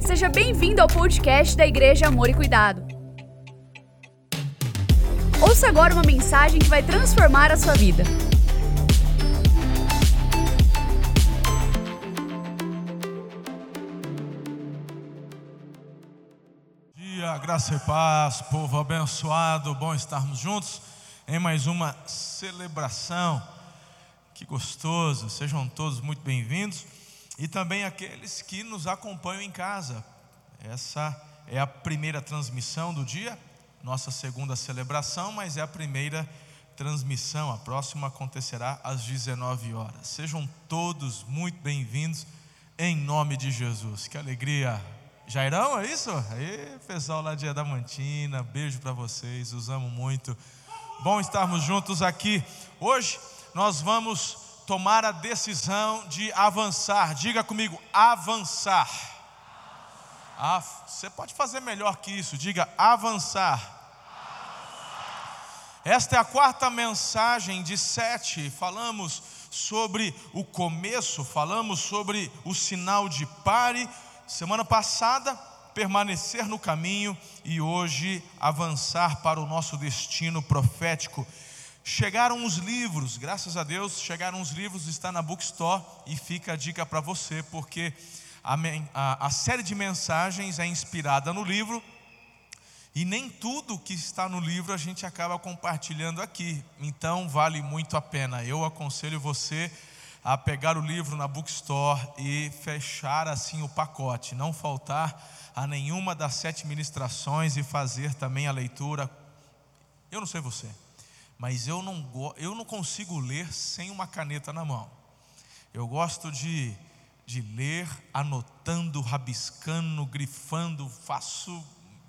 Seja bem-vindo ao podcast da Igreja Amor e Cuidado. Ouça agora uma mensagem que vai transformar a sua vida. Dia, graça e paz, povo abençoado, bom estarmos juntos em mais uma celebração. Que gostoso, sejam todos muito bem-vindos e também aqueles que nos acompanham em casa. Essa é a primeira transmissão do dia, nossa segunda celebração, mas é a primeira transmissão. A próxima acontecerá às 19 horas. Sejam todos muito bem-vindos em nome de Jesus. Que alegria! Jairão, é isso? Aí, pessoal lá de Adamantina, beijo para vocês, os amo muito. Bom estarmos juntos aqui. Hoje nós vamos tomar a decisão de avançar. Diga comigo, avançar. Ah, você pode fazer melhor que isso, diga avançar. Esta é a quarta mensagem de sete. Falamos sobre o começo, falamos sobre o sinal de pare. Semana passada, permanecer no caminho e hoje avançar para o nosso destino profético. Chegaram os livros, graças a Deus, chegaram os livros, está na Bookstore e fica a dica para você, porque a, a, a, série de mensagens é inspirada no livro e nem tudo que está no livro a gente acaba compartilhando aqui, então vale muito a pena. Eu aconselho você a pegar o livro na Bookstore e fechar assim o pacote, não faltar a nenhuma das sete ministrações e fazer também a leitura. Eu não sei você mas eu não, eu não consigo ler sem uma caneta na mão. Eu gosto de, de ler anotando, rabiscando, grifando, faço.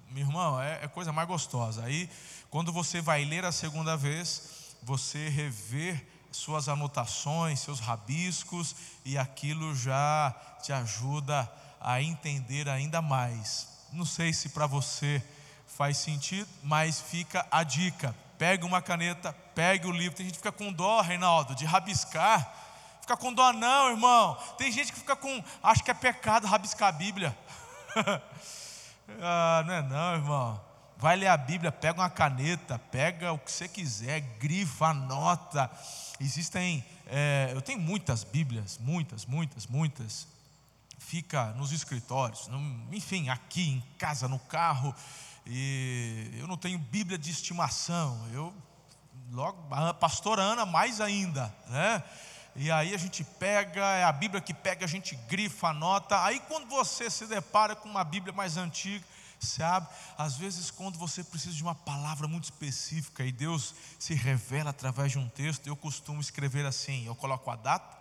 Meu irmão, é, é coisa mais gostosa. Aí, quando você vai ler a segunda vez, você rever suas anotações, seus rabiscos, e aquilo já te ajuda a entender ainda mais. Não sei se para você faz sentido, mas fica a dica Pegue uma caneta, pegue o livro. Tem gente que fica com dó, Reinaldo, de rabiscar. Fica com dó, não, irmão. Tem gente que fica com, acho que é pecado rabiscar a Bíblia. ah, não é não, irmão. Vai ler a Bíblia, pega uma caneta, pega o que você quiser, grifa, anota. Existem, é, eu tenho muitas Bíblias, muitas, muitas, muitas. Fica nos escritórios, no, enfim, aqui em casa, no carro. E eu não tenho Bíblia de estimação. Eu logo a pastora Ana mais ainda, né? E aí a gente pega, é a Bíblia que pega, a gente grifa, anota. Aí quando você se depara com uma Bíblia mais antiga, você abre, às vezes quando você precisa de uma palavra muito específica e Deus se revela através de um texto, eu costumo escrever assim, eu coloco a data,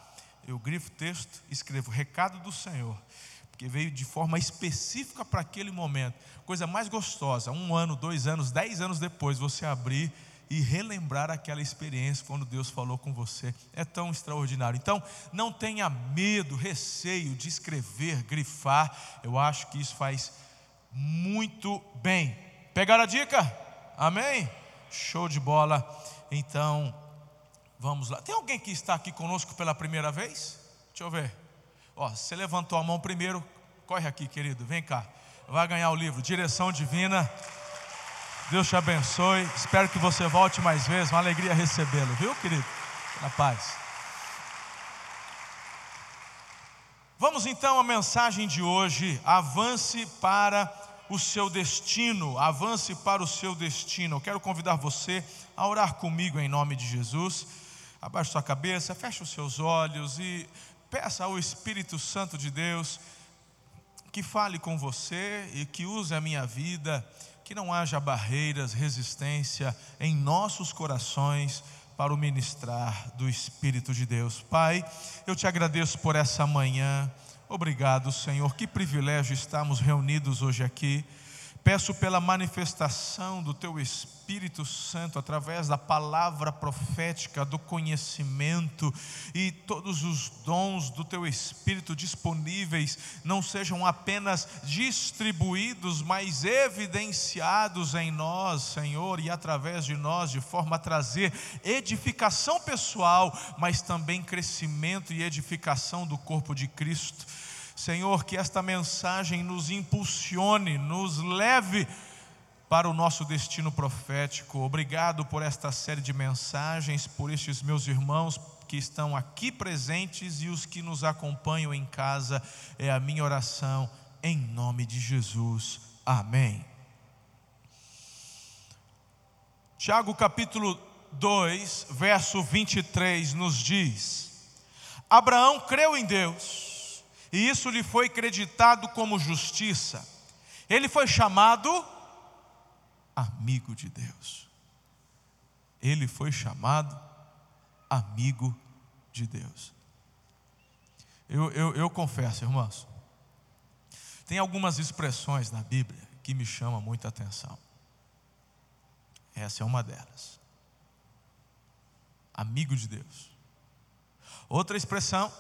eu grifo o texto, escrevo recado do Senhor que veio de forma específica para aquele momento. Coisa mais gostosa, um ano, dois anos, dez anos depois, você abrir e relembrar aquela experiência quando Deus falou com você. É tão extraordinário. Então, não tenha medo, receio de escrever, grifar. Eu acho que isso faz muito bem. Pegaram a dica? Amém? Show de bola. Então, vamos lá. Tem alguém que está aqui conosco pela primeira vez? Deixa eu ver. Ó, você levantou a mão primeiro, corre aqui, querido, vem cá. Vai ganhar o livro Direção Divina. Deus te abençoe. Espero que você volte mais vezes. Uma alegria recebê-lo, viu, querido? Na paz. Vamos então à mensagem de hoje. Avance para o seu destino. Avance para o seu destino. Eu quero convidar você a orar comigo em nome de Jesus. Abaixe sua cabeça, feche os seus olhos e Peça ao Espírito Santo de Deus que fale com você e que use a minha vida, que não haja barreiras, resistência em nossos corações para o ministrar do Espírito de Deus. Pai, eu te agradeço por essa manhã. Obrigado, Senhor. Que privilégio estarmos reunidos hoje aqui. Peço pela manifestação do Teu Espírito Santo através da palavra profética, do conhecimento e todos os dons do Teu Espírito disponíveis não sejam apenas distribuídos, mas evidenciados em nós, Senhor, e através de nós, de forma a trazer edificação pessoal, mas também crescimento e edificação do corpo de Cristo. Senhor, que esta mensagem nos impulsione, nos leve para o nosso destino profético. Obrigado por esta série de mensagens, por estes meus irmãos que estão aqui presentes e os que nos acompanham em casa. É a minha oração, em nome de Jesus. Amém. Tiago capítulo 2, verso 23 nos diz: Abraão creu em Deus e isso lhe foi creditado como justiça. Ele foi chamado amigo de Deus. Ele foi chamado amigo de Deus. Eu, eu, eu confesso, irmãos, tem algumas expressões na Bíblia que me chamam muita atenção. Essa é uma delas. Amigo de Deus. Outra expressão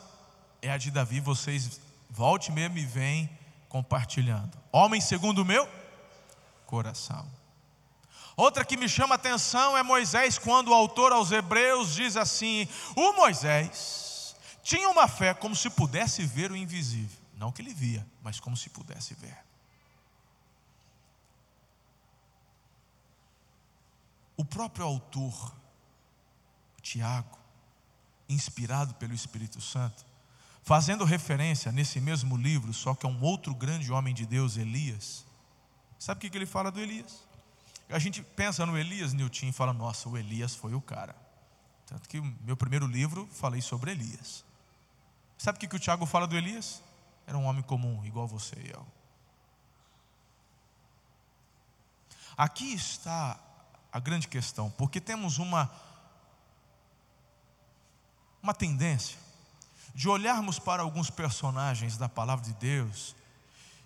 é a de Davi, vocês volte mesmo e vem compartilhando. Homem segundo o meu coração. Outra que me chama a atenção é Moisés, quando o autor aos Hebreus diz assim: O Moisés tinha uma fé como se pudesse ver o invisível. Não que ele via, mas como se pudesse ver. O próprio autor, Tiago, inspirado pelo Espírito Santo, fazendo referência nesse mesmo livro, só que é um outro grande homem de Deus, Elias. Sabe o que ele fala do Elias? A gente pensa no Elias, Nilton, e fala: nossa, o Elias foi o cara. Tanto que meu primeiro livro falei sobre Elias. Sabe o que o Tiago fala do Elias? Era um homem comum, igual você e eu. Aqui está a grande questão, porque temos uma, uma tendência de olharmos para alguns personagens da palavra de Deus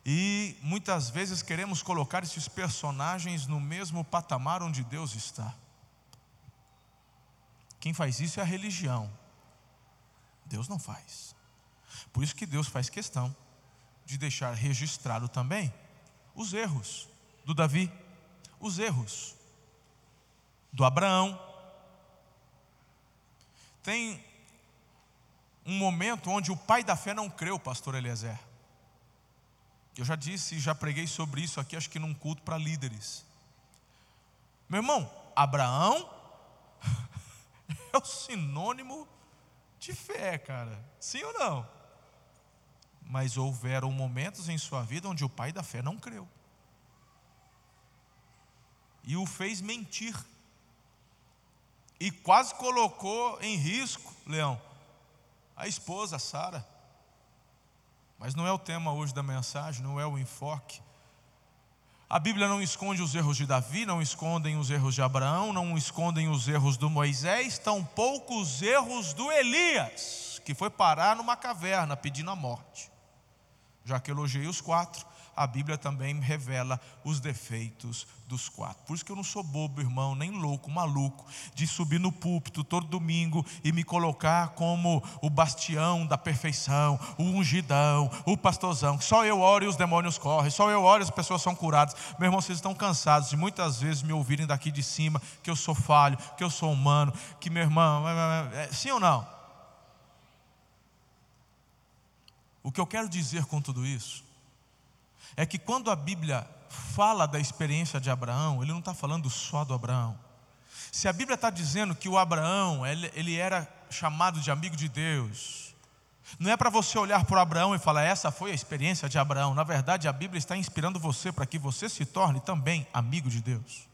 e muitas vezes queremos colocar esses personagens no mesmo patamar onde Deus está. Quem faz isso é a religião. Deus não faz. Por isso que Deus faz questão de deixar registrado também os erros do Davi, os erros do Abraão. Tem um momento onde o pai da fé não creu, pastor Eliezer. Eu já disse e já preguei sobre isso aqui, acho que num culto para líderes. Meu irmão, Abraão é o sinônimo de fé, cara. Sim ou não? Mas houveram momentos em sua vida onde o pai da fé não creu. E o fez mentir. E quase colocou em risco, Leão, a esposa Sara. Mas não é o tema hoje da mensagem, não é o enfoque. A Bíblia não esconde os erros de Davi, não escondem os erros de Abraão, não escondem os erros do Moisés, tampouco os erros do Elias, que foi parar numa caverna pedindo a morte. Já que elogiei os quatro, a Bíblia também revela os defeitos dos quatro. Por isso que eu não sou bobo, irmão, nem louco, maluco, de subir no púlpito todo domingo e me colocar como o bastião da perfeição, o ungidão, o pastorzão. Só eu oro e os demônios correm, só eu oro e as pessoas são curadas. Meu irmão, vocês estão cansados de muitas vezes me ouvirem daqui de cima que eu sou falho, que eu sou humano, que meu irmão, é, sim ou não? O que eu quero dizer com tudo isso é que quando a Bíblia fala da experiência de Abraão, ele não está falando só do Abraão. Se a Bíblia está dizendo que o Abraão, ele, ele era chamado de amigo de Deus, não é para você olhar para Abraão e falar, essa foi a experiência de Abraão. Na verdade, a Bíblia está inspirando você para que você se torne também amigo de Deus.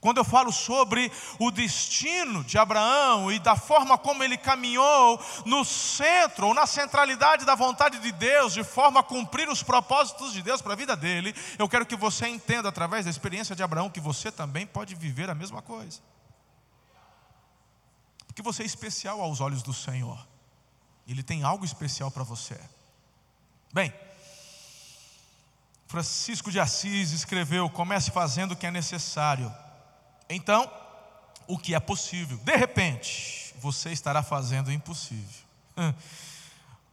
Quando eu falo sobre o destino de Abraão e da forma como ele caminhou no centro ou na centralidade da vontade de Deus, de forma a cumprir os propósitos de Deus para a vida dele, eu quero que você entenda através da experiência de Abraão que você também pode viver a mesma coisa. Porque você é especial aos olhos do Senhor. Ele tem algo especial para você. Bem, Francisco de Assis escreveu: comece fazendo o que é necessário então, o que é possível? De repente, você estará fazendo o impossível.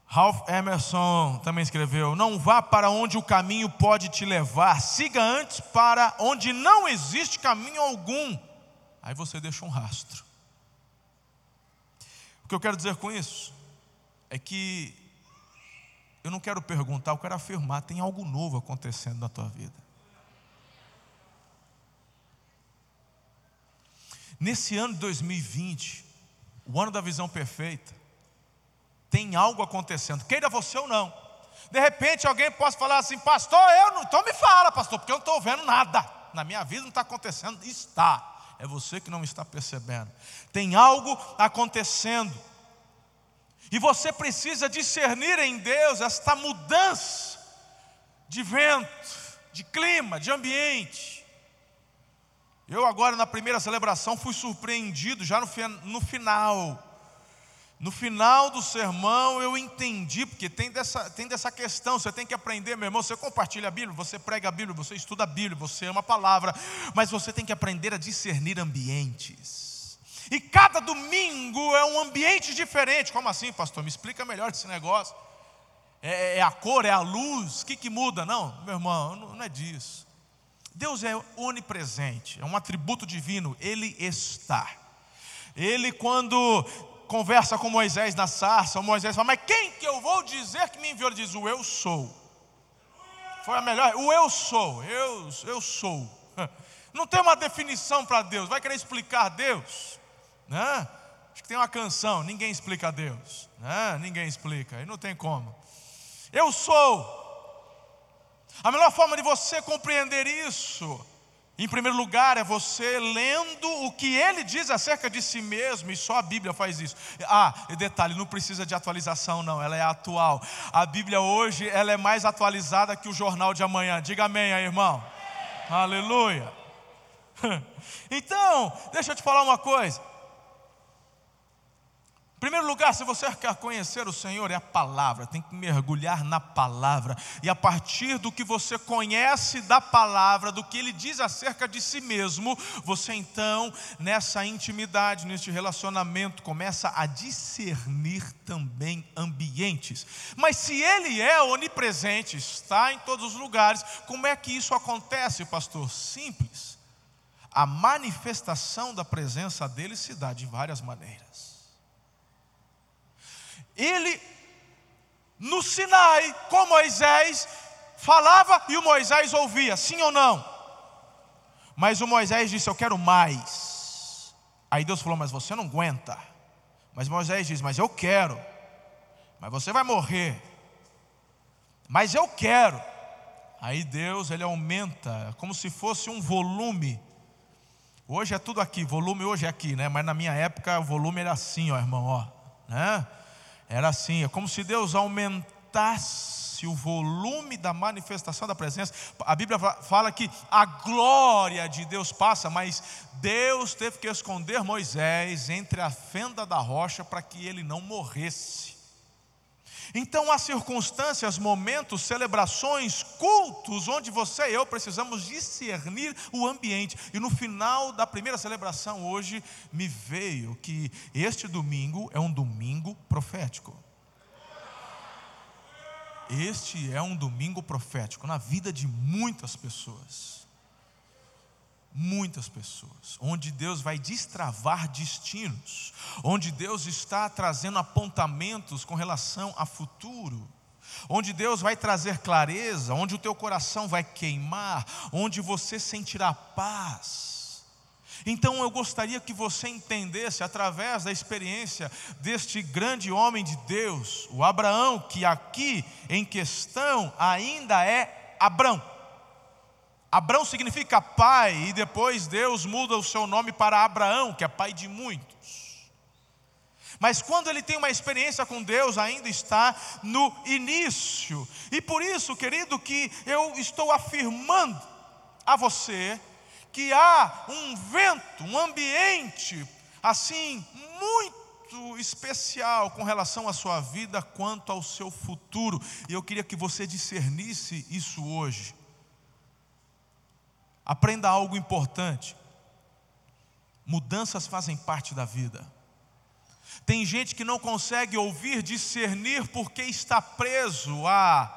Ralph Emerson também escreveu: Não vá para onde o caminho pode te levar, siga antes para onde não existe caminho algum. Aí você deixa um rastro. O que eu quero dizer com isso é que Eu não quero perguntar, eu quero afirmar: tem algo novo acontecendo na tua vida. Nesse ano de 2020, o ano da visão perfeita, tem algo acontecendo, queira você ou não. De repente alguém possa falar assim, pastor, eu não, então me fala, pastor, porque eu não estou vendo nada. Na minha vida não está acontecendo. Está. É você que não está percebendo. Tem algo acontecendo. E você precisa discernir em Deus esta mudança de vento, de clima, de ambiente. Eu agora na primeira celebração fui surpreendido já no, no final. No final do sermão eu entendi, porque tem dessa, tem dessa questão, você tem que aprender, meu irmão, você compartilha a Bíblia, você prega a Bíblia, você estuda a Bíblia, você ama a palavra, mas você tem que aprender a discernir ambientes. E cada domingo é um ambiente diferente. Como assim, pastor? Me explica melhor esse negócio. É, é a cor, é a luz, o que, que muda? Não, meu irmão, não, não é disso. Deus é onipresente, é um atributo divino, Ele está. Ele, quando conversa com Moisés na sarça, Moisés fala, mas quem que eu vou dizer que me enviou? Ele diz, o eu sou. Foi a melhor, o eu sou, eu, eu sou. Não tem uma definição para Deus, vai querer explicar Deus? Né? Acho que tem uma canção, ninguém explica Deus. Né? Ninguém explica, e não tem como. Eu sou. A melhor forma de você compreender isso, em primeiro lugar, é você lendo o que ele diz acerca de si mesmo, e só a Bíblia faz isso. Ah, detalhe, não precisa de atualização, não, ela é atual. A Bíblia hoje, ela é mais atualizada que o jornal de amanhã. Diga amém aí, irmão. Aleluia. Então, deixa eu te falar uma coisa primeiro lugar, se você quer conhecer o Senhor, é a palavra, tem que mergulhar na palavra, e a partir do que você conhece da palavra, do que ele diz acerca de si mesmo, você então, nessa intimidade, neste relacionamento, começa a discernir também ambientes. Mas se ele é onipresente, está em todos os lugares, como é que isso acontece, pastor? Simples. A manifestação da presença dele se dá de várias maneiras. Ele, no Sinai, com Moisés, falava e o Moisés ouvia, sim ou não? Mas o Moisés disse: Eu quero mais. Aí Deus falou: Mas você não aguenta. Mas Moisés disse: Mas eu quero. Mas você vai morrer. Mas eu quero. Aí Deus ele aumenta, como se fosse um volume. Hoje é tudo aqui, volume hoje é aqui, né? Mas na minha época o volume era assim, ó, irmão, ó, né? Era assim, é como se Deus aumentasse o volume da manifestação da presença. A Bíblia fala que a glória de Deus passa, mas Deus teve que esconder Moisés entre a fenda da rocha para que ele não morresse. Então há circunstâncias, momentos, celebrações, cultos, onde você e eu precisamos discernir o ambiente. E no final da primeira celebração hoje, me veio que este domingo é um domingo profético. Este é um domingo profético na vida de muitas pessoas muitas pessoas, onde Deus vai destravar destinos, onde Deus está trazendo apontamentos com relação a futuro, onde Deus vai trazer clareza, onde o teu coração vai queimar, onde você sentirá paz. Então eu gostaria que você entendesse, através da experiência deste grande homem de Deus, o Abraão, que aqui em questão ainda é Abrão. Abrão significa pai, e depois Deus muda o seu nome para Abraão, que é pai de muitos. Mas quando ele tem uma experiência com Deus, ainda está no início. E por isso, querido, que eu estou afirmando a você que há um vento, um ambiente assim muito especial com relação à sua vida quanto ao seu futuro. E eu queria que você discernisse isso hoje. Aprenda algo importante. Mudanças fazem parte da vida. Tem gente que não consegue ouvir, discernir, porque está preso a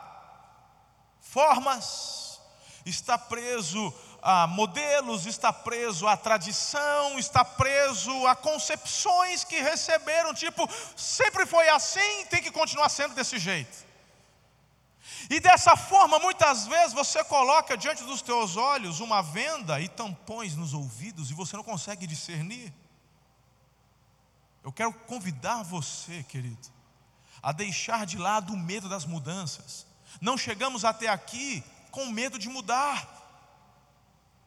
formas, está preso a modelos, está preso à tradição, está preso a concepções que receberam, tipo, sempre foi assim, tem que continuar sendo desse jeito. E dessa forma, muitas vezes você coloca diante dos teus olhos uma venda e tampões nos ouvidos e você não consegue discernir. Eu quero convidar você, querido, a deixar de lado o medo das mudanças. Não chegamos até aqui com medo de mudar.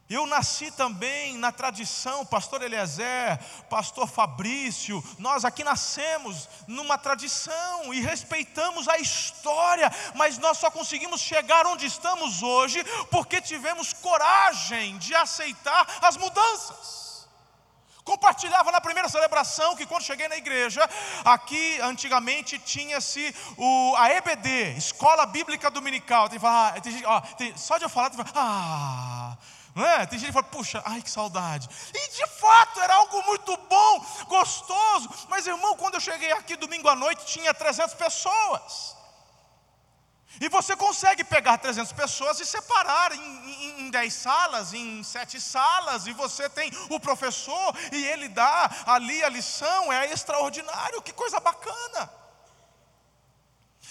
Eu nasci também na tradição, pastor Eliezer, pastor Fabrício, nós aqui nascemos numa tradição e respeitamos a história, mas nós só conseguimos chegar onde estamos hoje porque tivemos coragem de aceitar as mudanças. Compartilhava na primeira celebração que quando cheguei na igreja, aqui antigamente tinha-se a EBD, Escola Bíblica Dominical. Tem, ah, ó, tem, só de eu falar, tem, falar ah, não é? Tem gente que fala, puxa, ai que saudade. E de fato era algo muito bom, gostoso. Mas irmão, quando eu cheguei aqui domingo à noite, tinha 300 pessoas. E você consegue pegar 300 pessoas e separar em, em, em 10 salas, em 7 salas, e você tem o professor e ele dá ali a lição, é extraordinário, que coisa bacana.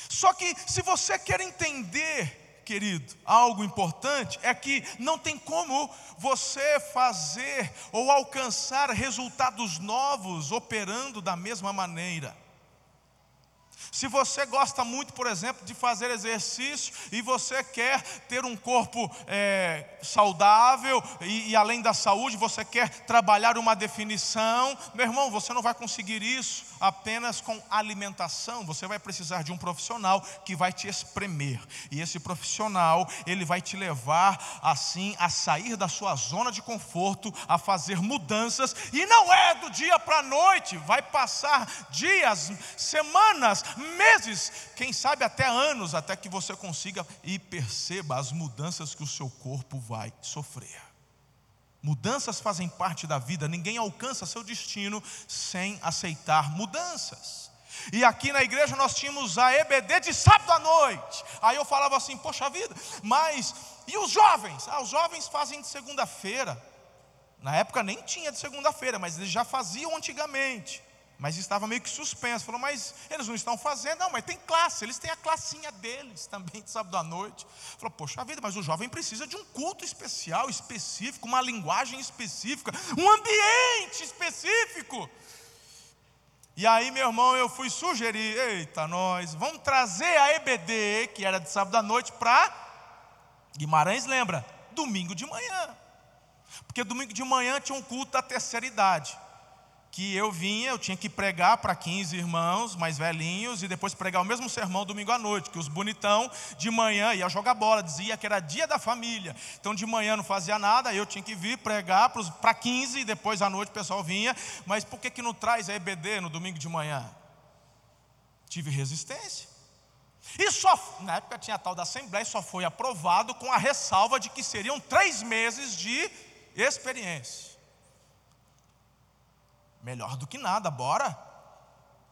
Só que se você quer entender querido, algo importante é que não tem como você fazer ou alcançar resultados novos operando da mesma maneira. Se você gosta muito, por exemplo, de fazer exercício e você quer ter um corpo é, saudável e, e, além da saúde, você quer trabalhar uma definição, meu irmão, você não vai conseguir isso apenas com alimentação. Você vai precisar de um profissional que vai te espremer e esse profissional ele vai te levar assim a sair da sua zona de conforto, a fazer mudanças e não é do dia para a noite. Vai passar dias, semanas, meses, quem sabe até anos, até que você consiga e perceba as mudanças que o seu corpo vai sofrer. Mudanças fazem parte da vida, ninguém alcança seu destino sem aceitar mudanças. E aqui na igreja nós tínhamos a EBD de sábado à noite. Aí eu falava assim, poxa vida, mas e os jovens? Ah, os jovens fazem de segunda-feira. Na época nem tinha de segunda-feira, mas eles já faziam antigamente mas estava meio que suspenso. Falou, mas eles não estão fazendo, não, mas tem classe, eles têm a classinha deles também de sábado à noite. Falou, poxa vida, mas o jovem precisa de um culto especial, específico, uma linguagem específica, um ambiente específico. E aí, meu irmão, eu fui sugerir, eita, nós, vamos trazer a EBD, que era de sábado à noite, para Guimarães, lembra? Domingo de manhã. Porque domingo de manhã tinha um culto da terceira idade que eu vinha, eu tinha que pregar para 15 irmãos mais velhinhos e depois pregar o mesmo sermão domingo à noite, que os bonitão de manhã ia jogar bola, dizia que era dia da família. Então de manhã não fazia nada, eu tinha que vir pregar para 15 e depois à noite o pessoal vinha. Mas por que, que não traz a EBD no domingo de manhã? Tive resistência. E só, na época tinha a tal da Assembleia, só foi aprovado com a ressalva de que seriam três meses de experiência. Melhor do que nada, bora.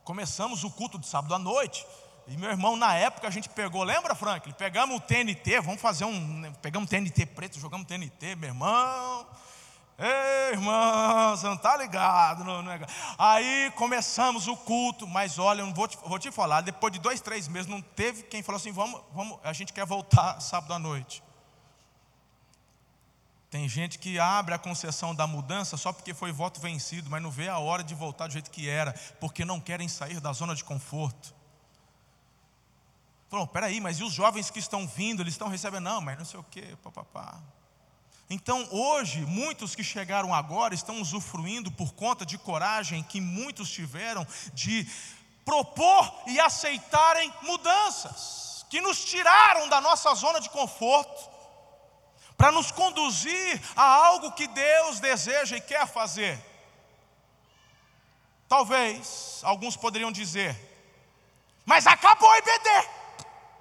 Começamos o culto de sábado à noite. E meu irmão, na época, a gente pegou, lembra, Franklin? Pegamos o TNT, vamos fazer um. Pegamos TNT preto, jogamos TNT, meu irmão. Ei, irmão, você não está ligado. Não, não é... Aí começamos o culto, mas olha, eu vou te, vou te falar, depois de dois, três meses, não teve quem falou assim: vamos, vamos, a gente quer voltar sábado à noite. Tem gente que abre a concessão da mudança só porque foi voto vencido, mas não vê a hora de voltar do jeito que era, porque não querem sair da zona de conforto. Falou, peraí, mas e os jovens que estão vindo, eles estão recebendo? Não, mas não sei o quê, papapá. Então, hoje, muitos que chegaram agora estão usufruindo por conta de coragem que muitos tiveram de propor e aceitarem mudanças, que nos tiraram da nossa zona de conforto para nos conduzir a algo que Deus deseja e quer fazer. Talvez alguns poderiam dizer, mas acabou o EBD.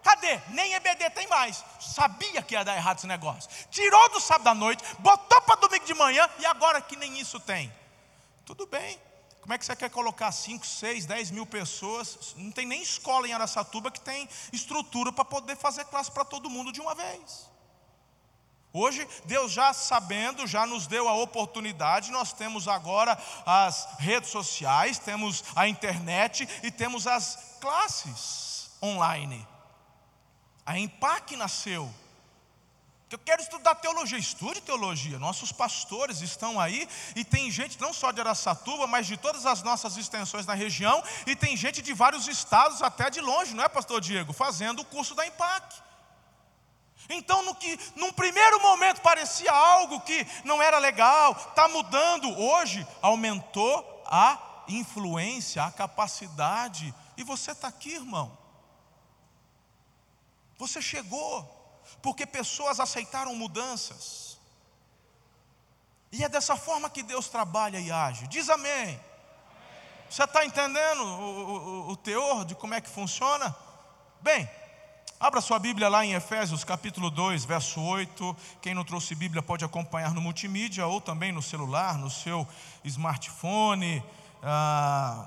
Cadê? Nem EBD tem mais. Sabia que ia dar errado esse negócio. Tirou do sábado à noite, botou para domingo de manhã e agora que nem isso tem. Tudo bem. Como é que você quer colocar 5, 6, 10 mil pessoas? Não tem nem escola em Aracatuba que tem estrutura para poder fazer classe para todo mundo de uma vez. Hoje, Deus já sabendo, já nos deu a oportunidade, nós temos agora as redes sociais, temos a internet e temos as classes online. A Empaque nasceu. Eu quero estudar teologia, estude teologia. Nossos pastores estão aí e tem gente não só de Araçatuba, mas de todas as nossas extensões na região e tem gente de vários estados até de longe, não é, pastor Diego, fazendo o curso da Empaque. Então, no que num primeiro momento parecia algo que não era legal, está mudando, hoje aumentou a influência, a capacidade, e você está aqui, irmão. Você chegou, porque pessoas aceitaram mudanças. E é dessa forma que Deus trabalha e age. Diz amém. Você está entendendo o, o, o teor de como é que funciona? Bem, Abra sua Bíblia lá em Efésios capítulo 2, verso 8. Quem não trouxe Bíblia pode acompanhar no multimídia ou também no celular, no seu smartphone, ah,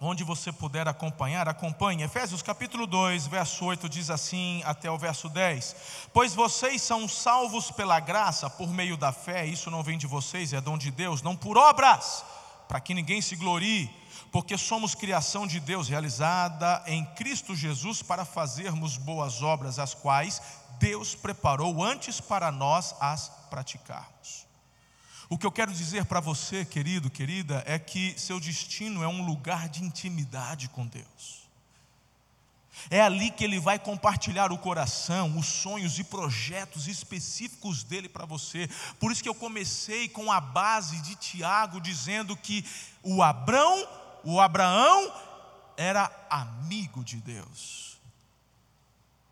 onde você puder acompanhar, acompanhe. Efésios capítulo 2, verso 8 diz assim até o verso 10: Pois vocês são salvos pela graça, por meio da fé, isso não vem de vocês, é dom de Deus, não por obras, para que ninguém se glorie porque somos criação de Deus realizada em Cristo Jesus para fazermos boas obras, as quais Deus preparou antes para nós as praticarmos. O que eu quero dizer para você, querido, querida, é que seu destino é um lugar de intimidade com Deus. É ali que ele vai compartilhar o coração, os sonhos e projetos específicos dele para você. Por isso que eu comecei com a base de Tiago dizendo que o Abrão o Abraão era amigo de Deus.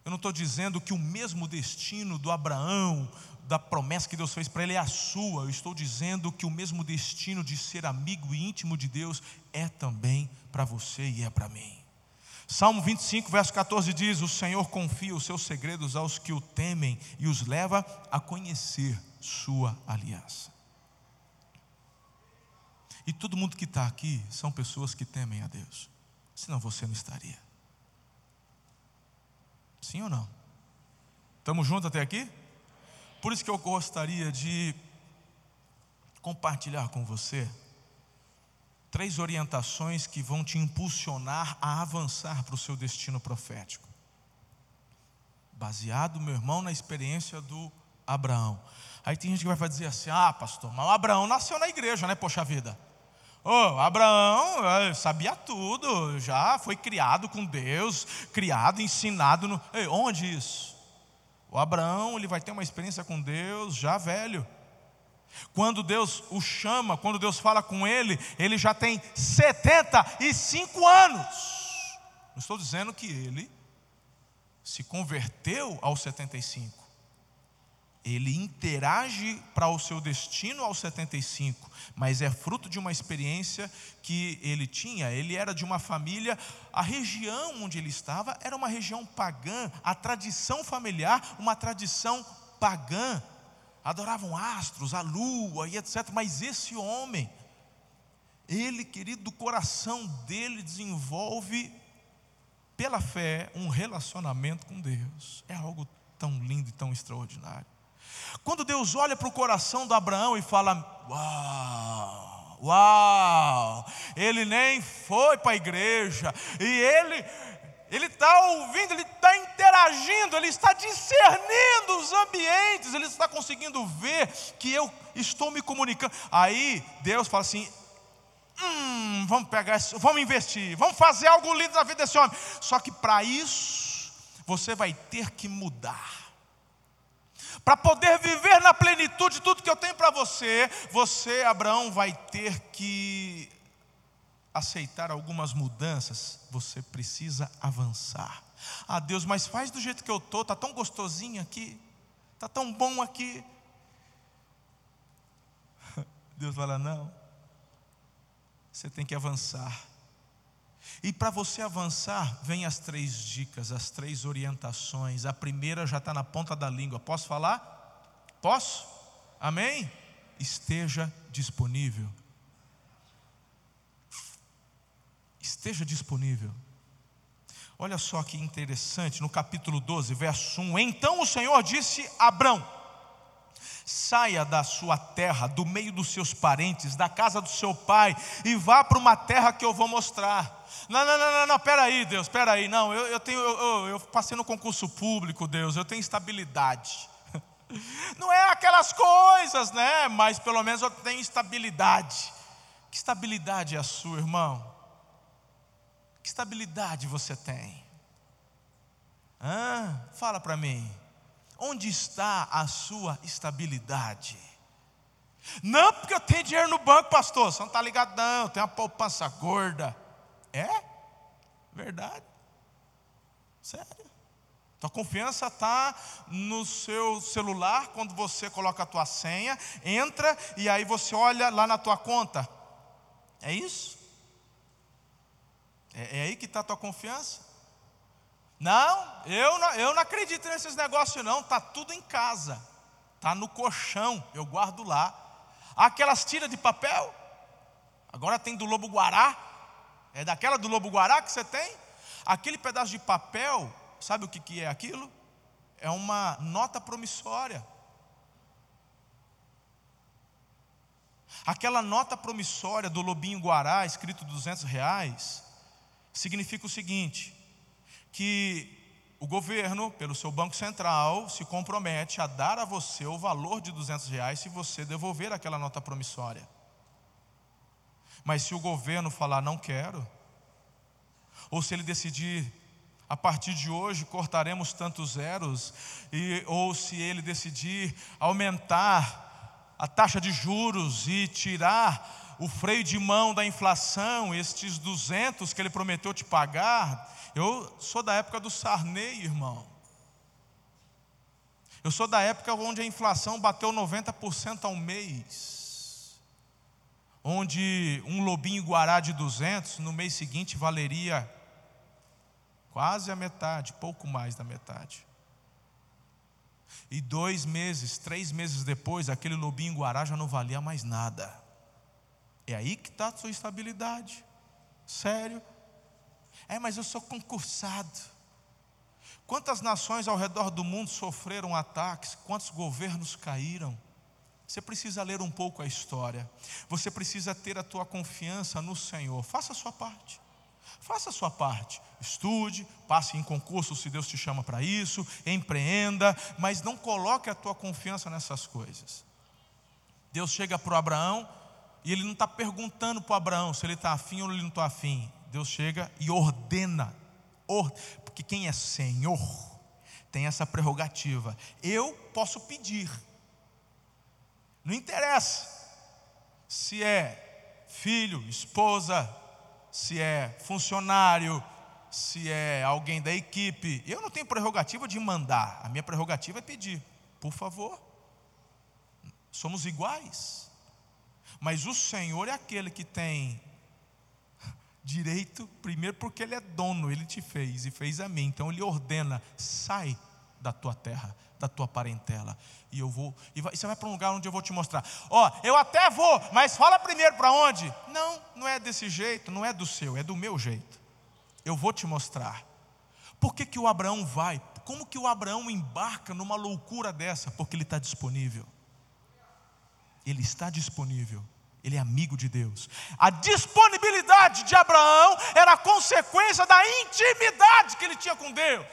Eu não estou dizendo que o mesmo destino do Abraão, da promessa que Deus fez para ele é a sua. Eu estou dizendo que o mesmo destino de ser amigo e íntimo de Deus é também para você e é para mim. Salmo 25, verso 14 diz: O Senhor confia os seus segredos aos que o temem e os leva a conhecer sua aliança. E todo mundo que está aqui são pessoas que temem a Deus. Senão você não estaria. Sim ou não? Estamos juntos até aqui? Por isso que eu gostaria de compartilhar com você três orientações que vão te impulsionar a avançar para o seu destino profético. Baseado, meu irmão, na experiência do Abraão. Aí tem gente que vai dizer assim: ah, pastor, mas o Abraão nasceu na igreja, né? Poxa vida. Oh, Abraão sabia tudo, já foi criado com Deus, criado, ensinado. No... Ei, onde isso? O Abraão ele vai ter uma experiência com Deus já velho. Quando Deus o chama, quando Deus fala com ele, ele já tem 75 anos. Não estou dizendo que ele se converteu aos 75 ele interage para o seu destino aos 75, mas é fruto de uma experiência que ele tinha. Ele era de uma família, a região onde ele estava era uma região pagã, a tradição familiar, uma tradição pagã. Adoravam astros, a lua e etc. Mas esse homem, ele, querido, do coração dele desenvolve, pela fé, um relacionamento com Deus. É algo tão lindo e tão extraordinário. Quando Deus olha para o coração do Abraão e fala: Uau, uau, ele nem foi para a igreja, e ele ele está ouvindo, ele está interagindo, ele está discernindo os ambientes, ele está conseguindo ver que eu estou me comunicando. Aí Deus fala assim: hum, vamos pegar, vamos investir, vamos fazer algo lindo na vida desse homem. Só que para isso você vai ter que mudar. Para poder viver na plenitude tudo que eu tenho para você, você, Abraão, vai ter que aceitar algumas mudanças. Você precisa avançar. Ah, Deus, mas faz do jeito que eu estou, está tão gostosinho aqui, está tão bom aqui. Deus fala: não, você tem que avançar. E para você avançar, vem as três dicas, as três orientações. A primeira já está na ponta da língua. Posso falar? Posso? Amém? Esteja disponível. Esteja disponível. Olha só que interessante, no capítulo 12, verso 1. Então o Senhor disse a Abrão: Saia da sua terra, do meio dos seus parentes, da casa do seu pai, e vá para uma terra que eu vou mostrar. Não, não, não, não, não, peraí, Deus, peraí. Não, eu, eu tenho, eu, eu, passei no concurso público, Deus, eu tenho estabilidade. Não é aquelas coisas, né? Mas pelo menos eu tenho estabilidade. Que estabilidade é a sua, irmão? Que estabilidade você tem? Hã? Fala para mim. Onde está a sua estabilidade? Não porque eu tenho dinheiro no banco, pastor. Você não está ligado, não. Eu tenho uma poupança gorda. É? Verdade. Sério. Tua confiança está no seu celular, quando você coloca a tua senha, entra e aí você olha lá na tua conta. É isso? É, é aí que está a tua confiança? Não, eu não, eu não acredito nesses negócios não, está tudo em casa, está no colchão, eu guardo lá. Aquelas tiras de papel, agora tem do lobo guará, é daquela do lobo guará que você tem? Aquele pedaço de papel, sabe o que, que é aquilo? É uma nota promissória. Aquela nota promissória do lobinho guará, escrito 200 reais, significa o seguinte: que o governo, pelo seu Banco Central, se compromete a dar a você o valor de 200 reais se você devolver aquela nota promissória. Mas se o governo falar não quero, ou se ele decidir a partir de hoje cortaremos tantos zeros, e, ou se ele decidir aumentar a taxa de juros e tirar o freio de mão da inflação, estes 200 que ele prometeu te pagar, eu sou da época do Sarney, irmão. Eu sou da época onde a inflação bateu 90% ao mês. Onde um lobinho guará de 200, no mês seguinte valeria quase a metade, pouco mais da metade. E dois meses, três meses depois, aquele lobinho guará já não valia mais nada. É aí que está a sua estabilidade. Sério. É, mas eu sou concursado. Quantas nações ao redor do mundo sofreram ataques? Quantos governos caíram? Você precisa ler um pouco a história. Você precisa ter a tua confiança no Senhor. Faça a sua parte. Faça a sua parte. Estude, passe em concurso se Deus te chama para isso, empreenda, mas não coloque a tua confiança nessas coisas. Deus chega para Abraão e ele não está perguntando para Abraão se ele está afim ou ele não está afim. Deus chega e ordena, porque quem é Senhor tem essa prerrogativa. Eu posso pedir, não interessa se é filho, esposa, se é funcionário, se é alguém da equipe. Eu não tenho prerrogativa de mandar, a minha prerrogativa é pedir, por favor. Somos iguais. Mas o Senhor é aquele que tem direito, primeiro porque Ele é dono, Ele te fez e fez a mim. Então Ele ordena: sai da tua terra, da tua parentela. E eu vou, e, você vai para um lugar onde eu vou te mostrar. Ó, oh, eu até vou, mas fala primeiro para onde? Não, não é desse jeito, não é do seu, é do meu jeito. Eu vou te mostrar. Por que, que o Abraão vai? Como que o Abraão embarca numa loucura dessa? Porque ele está disponível. Ele está disponível. Ele é amigo de Deus. A disponibilidade de Abraão era consequência da intimidade que ele tinha com Deus.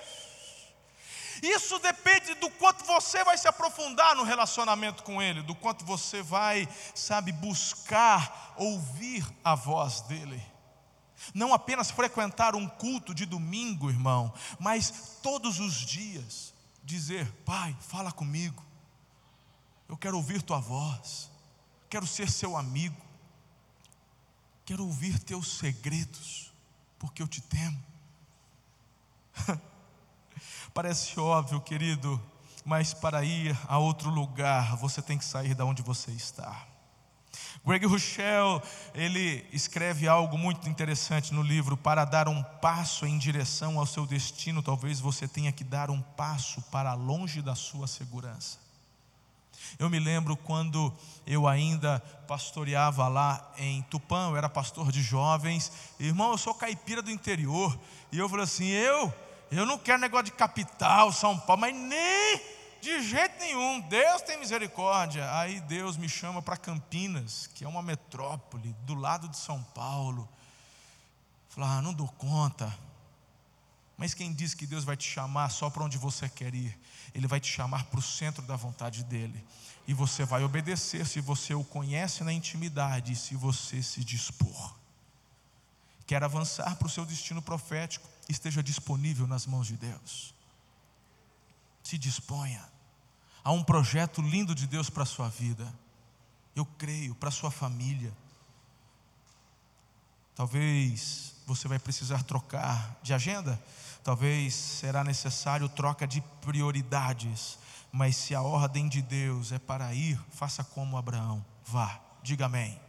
Isso depende do quanto você vai se aprofundar no relacionamento com Ele, do quanto você vai, sabe, buscar ouvir a voz dEle. Não apenas frequentar um culto de domingo, irmão, mas todos os dias dizer: Pai, fala comigo, eu quero ouvir tua voz quero ser seu amigo, quero ouvir teus segredos, porque eu te temo. Parece óbvio, querido, mas para ir a outro lugar, você tem que sair da onde você está. Greg Rochelle, ele escreve algo muito interessante no livro. Para dar um passo em direção ao seu destino, talvez você tenha que dar um passo para longe da sua segurança. Eu me lembro quando eu ainda pastoreava lá em Tupã, eu era pastor de jovens. Irmão, eu sou caipira do interior. E eu falei assim: eu, eu não quero negócio de capital, São Paulo, mas nem de jeito nenhum, Deus tem misericórdia. Aí Deus me chama para Campinas, que é uma metrópole do lado de São Paulo. Falar, ah, não dou conta. Mas quem diz que Deus vai te chamar só para onde você quer ir? Ele vai te chamar para o centro da vontade dele. E você vai obedecer se você o conhece na intimidade se você se dispor. Quer avançar para o seu destino profético? Esteja disponível nas mãos de Deus. Se disponha. Há um projeto lindo de Deus para a sua vida. Eu creio, para a sua família. Talvez você vai precisar trocar de agenda, talvez será necessário troca de prioridades, mas se a ordem de Deus é para ir, faça como Abraão, vá, diga amém.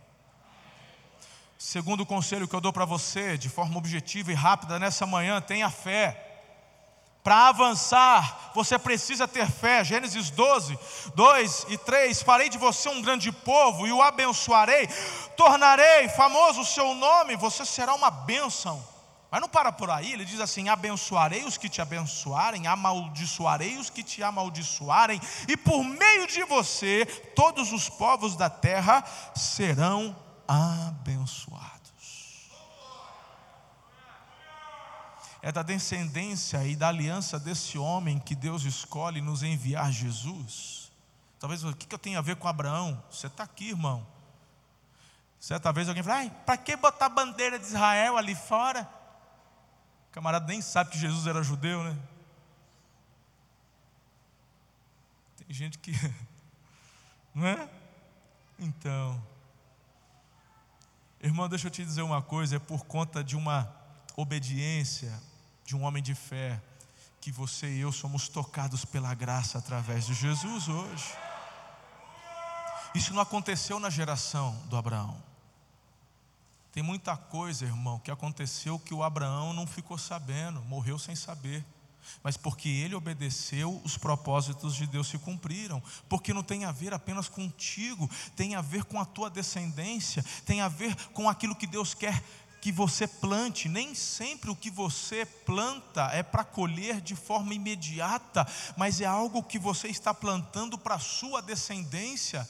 Segundo conselho que eu dou para você, de forma objetiva e rápida nessa manhã, tenha fé. Para avançar, você precisa ter fé. Gênesis 12, 2 e 3: Farei de você um grande povo e o abençoarei, tornarei famoso o seu nome, você será uma bênção. Mas não para por aí, ele diz assim: abençoarei os que te abençoarem, amaldiçoarei os que te amaldiçoarem, e por meio de você todos os povos da terra serão abençoados. é da descendência e da aliança desse homem que Deus escolhe nos enviar Jesus. Talvez o que eu tenho a ver com Abraão? Você está aqui, irmão. Certa vez alguém fala, para que botar a bandeira de Israel ali fora? Camarada nem sabe que Jesus era judeu, né? Tem gente que. Não é? Então. Irmão, deixa eu te dizer uma coisa: é por conta de uma obediência de um homem de fé, que você e eu somos tocados pela graça através de Jesus hoje. Isso não aconteceu na geração do Abraão. Tem muita coisa, irmão, que aconteceu que o Abraão não ficou sabendo, morreu sem saber. Mas porque ele obedeceu, os propósitos de Deus se cumpriram. Porque não tem a ver apenas contigo, tem a ver com a tua descendência, tem a ver com aquilo que Deus quer que você plante, nem sempre o que você planta é para colher de forma imediata, mas é algo que você está plantando para a sua descendência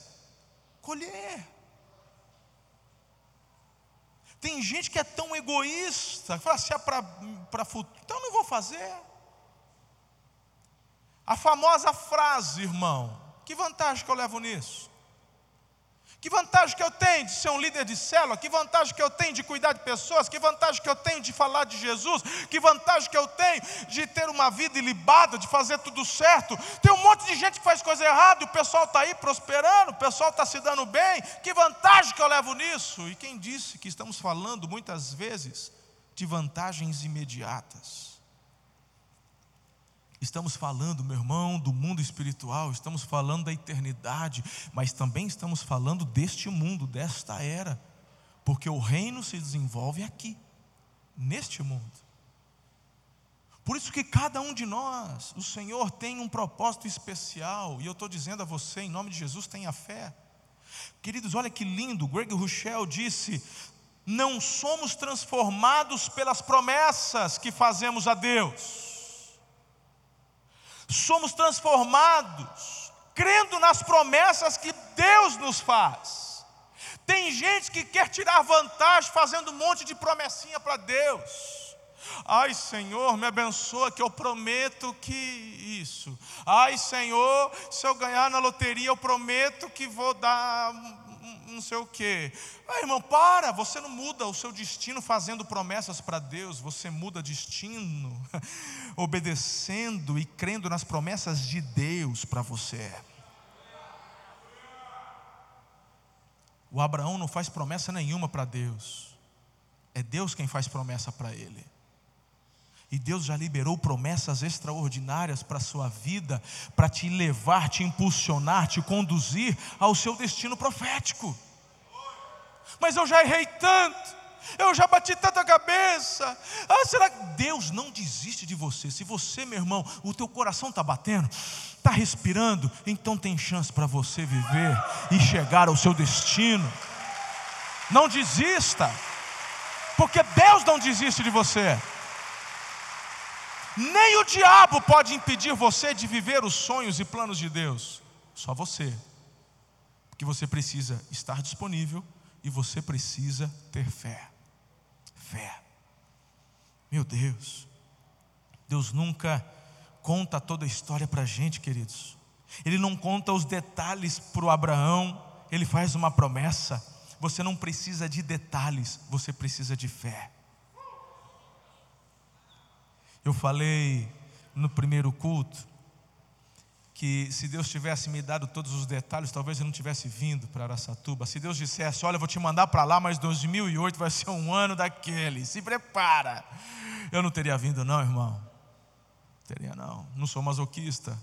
colher. Tem gente que é tão egoísta, fala assim, é para futuro, então não vou fazer. A famosa frase, irmão, que vantagem que eu levo nisso? Que vantagem que eu tenho de ser um líder de célula? Que vantagem que eu tenho de cuidar de pessoas? Que vantagem que eu tenho de falar de Jesus? Que vantagem que eu tenho de ter uma vida ilibada, de fazer tudo certo? Tem um monte de gente que faz coisa errada e o pessoal está aí prosperando, o pessoal está se dando bem. Que vantagem que eu levo nisso? E quem disse que estamos falando muitas vezes de vantagens imediatas? Estamos falando, meu irmão, do mundo espiritual, estamos falando da eternidade, mas também estamos falando deste mundo, desta era, porque o reino se desenvolve aqui, neste mundo. Por isso que cada um de nós, o Senhor tem um propósito especial, e eu estou dizendo a você, em nome de Jesus, tenha fé. Queridos, olha que lindo, Greg Rochelle disse: não somos transformados pelas promessas que fazemos a Deus somos transformados crendo nas promessas que Deus nos faz. Tem gente que quer tirar vantagem fazendo um monte de promessinha para Deus. Ai, Senhor, me abençoa que eu prometo que isso. Ai, Senhor, se eu ganhar na loteria, eu prometo que vou dar não sei o quê. Ai, irmão, para, você não muda o seu destino fazendo promessas para Deus, você muda destino obedecendo e crendo nas promessas de Deus para você. O Abraão não faz promessa nenhuma para Deus, é Deus quem faz promessa para ele. E Deus já liberou promessas extraordinárias para a sua vida, para te levar, te impulsionar, te conduzir ao seu destino profético. Mas eu já errei tanto, eu já bati tanta cabeça. Ah, será que Deus não desiste de você? Se você, meu irmão, o teu coração está batendo, está respirando, então tem chance para você viver e chegar ao seu destino. Não desista, porque Deus não desiste de você. Nem o diabo pode impedir você de viver os sonhos e planos de Deus. Só você. Porque você precisa estar disponível e você precisa ter fé. Fé. Meu Deus. Deus nunca conta toda a história para a gente, queridos. Ele não conta os detalhes para o Abraão. Ele faz uma promessa. Você não precisa de detalhes, você precisa de fé. Eu falei no primeiro culto que se Deus tivesse me dado todos os detalhes, talvez eu não tivesse vindo para Araçatuba. Se Deus dissesse, olha, eu vou te mandar para lá, mas 2008 vai ser um ano daquele, se prepara. Eu não teria vindo, não, irmão. Teria não. Não sou masoquista.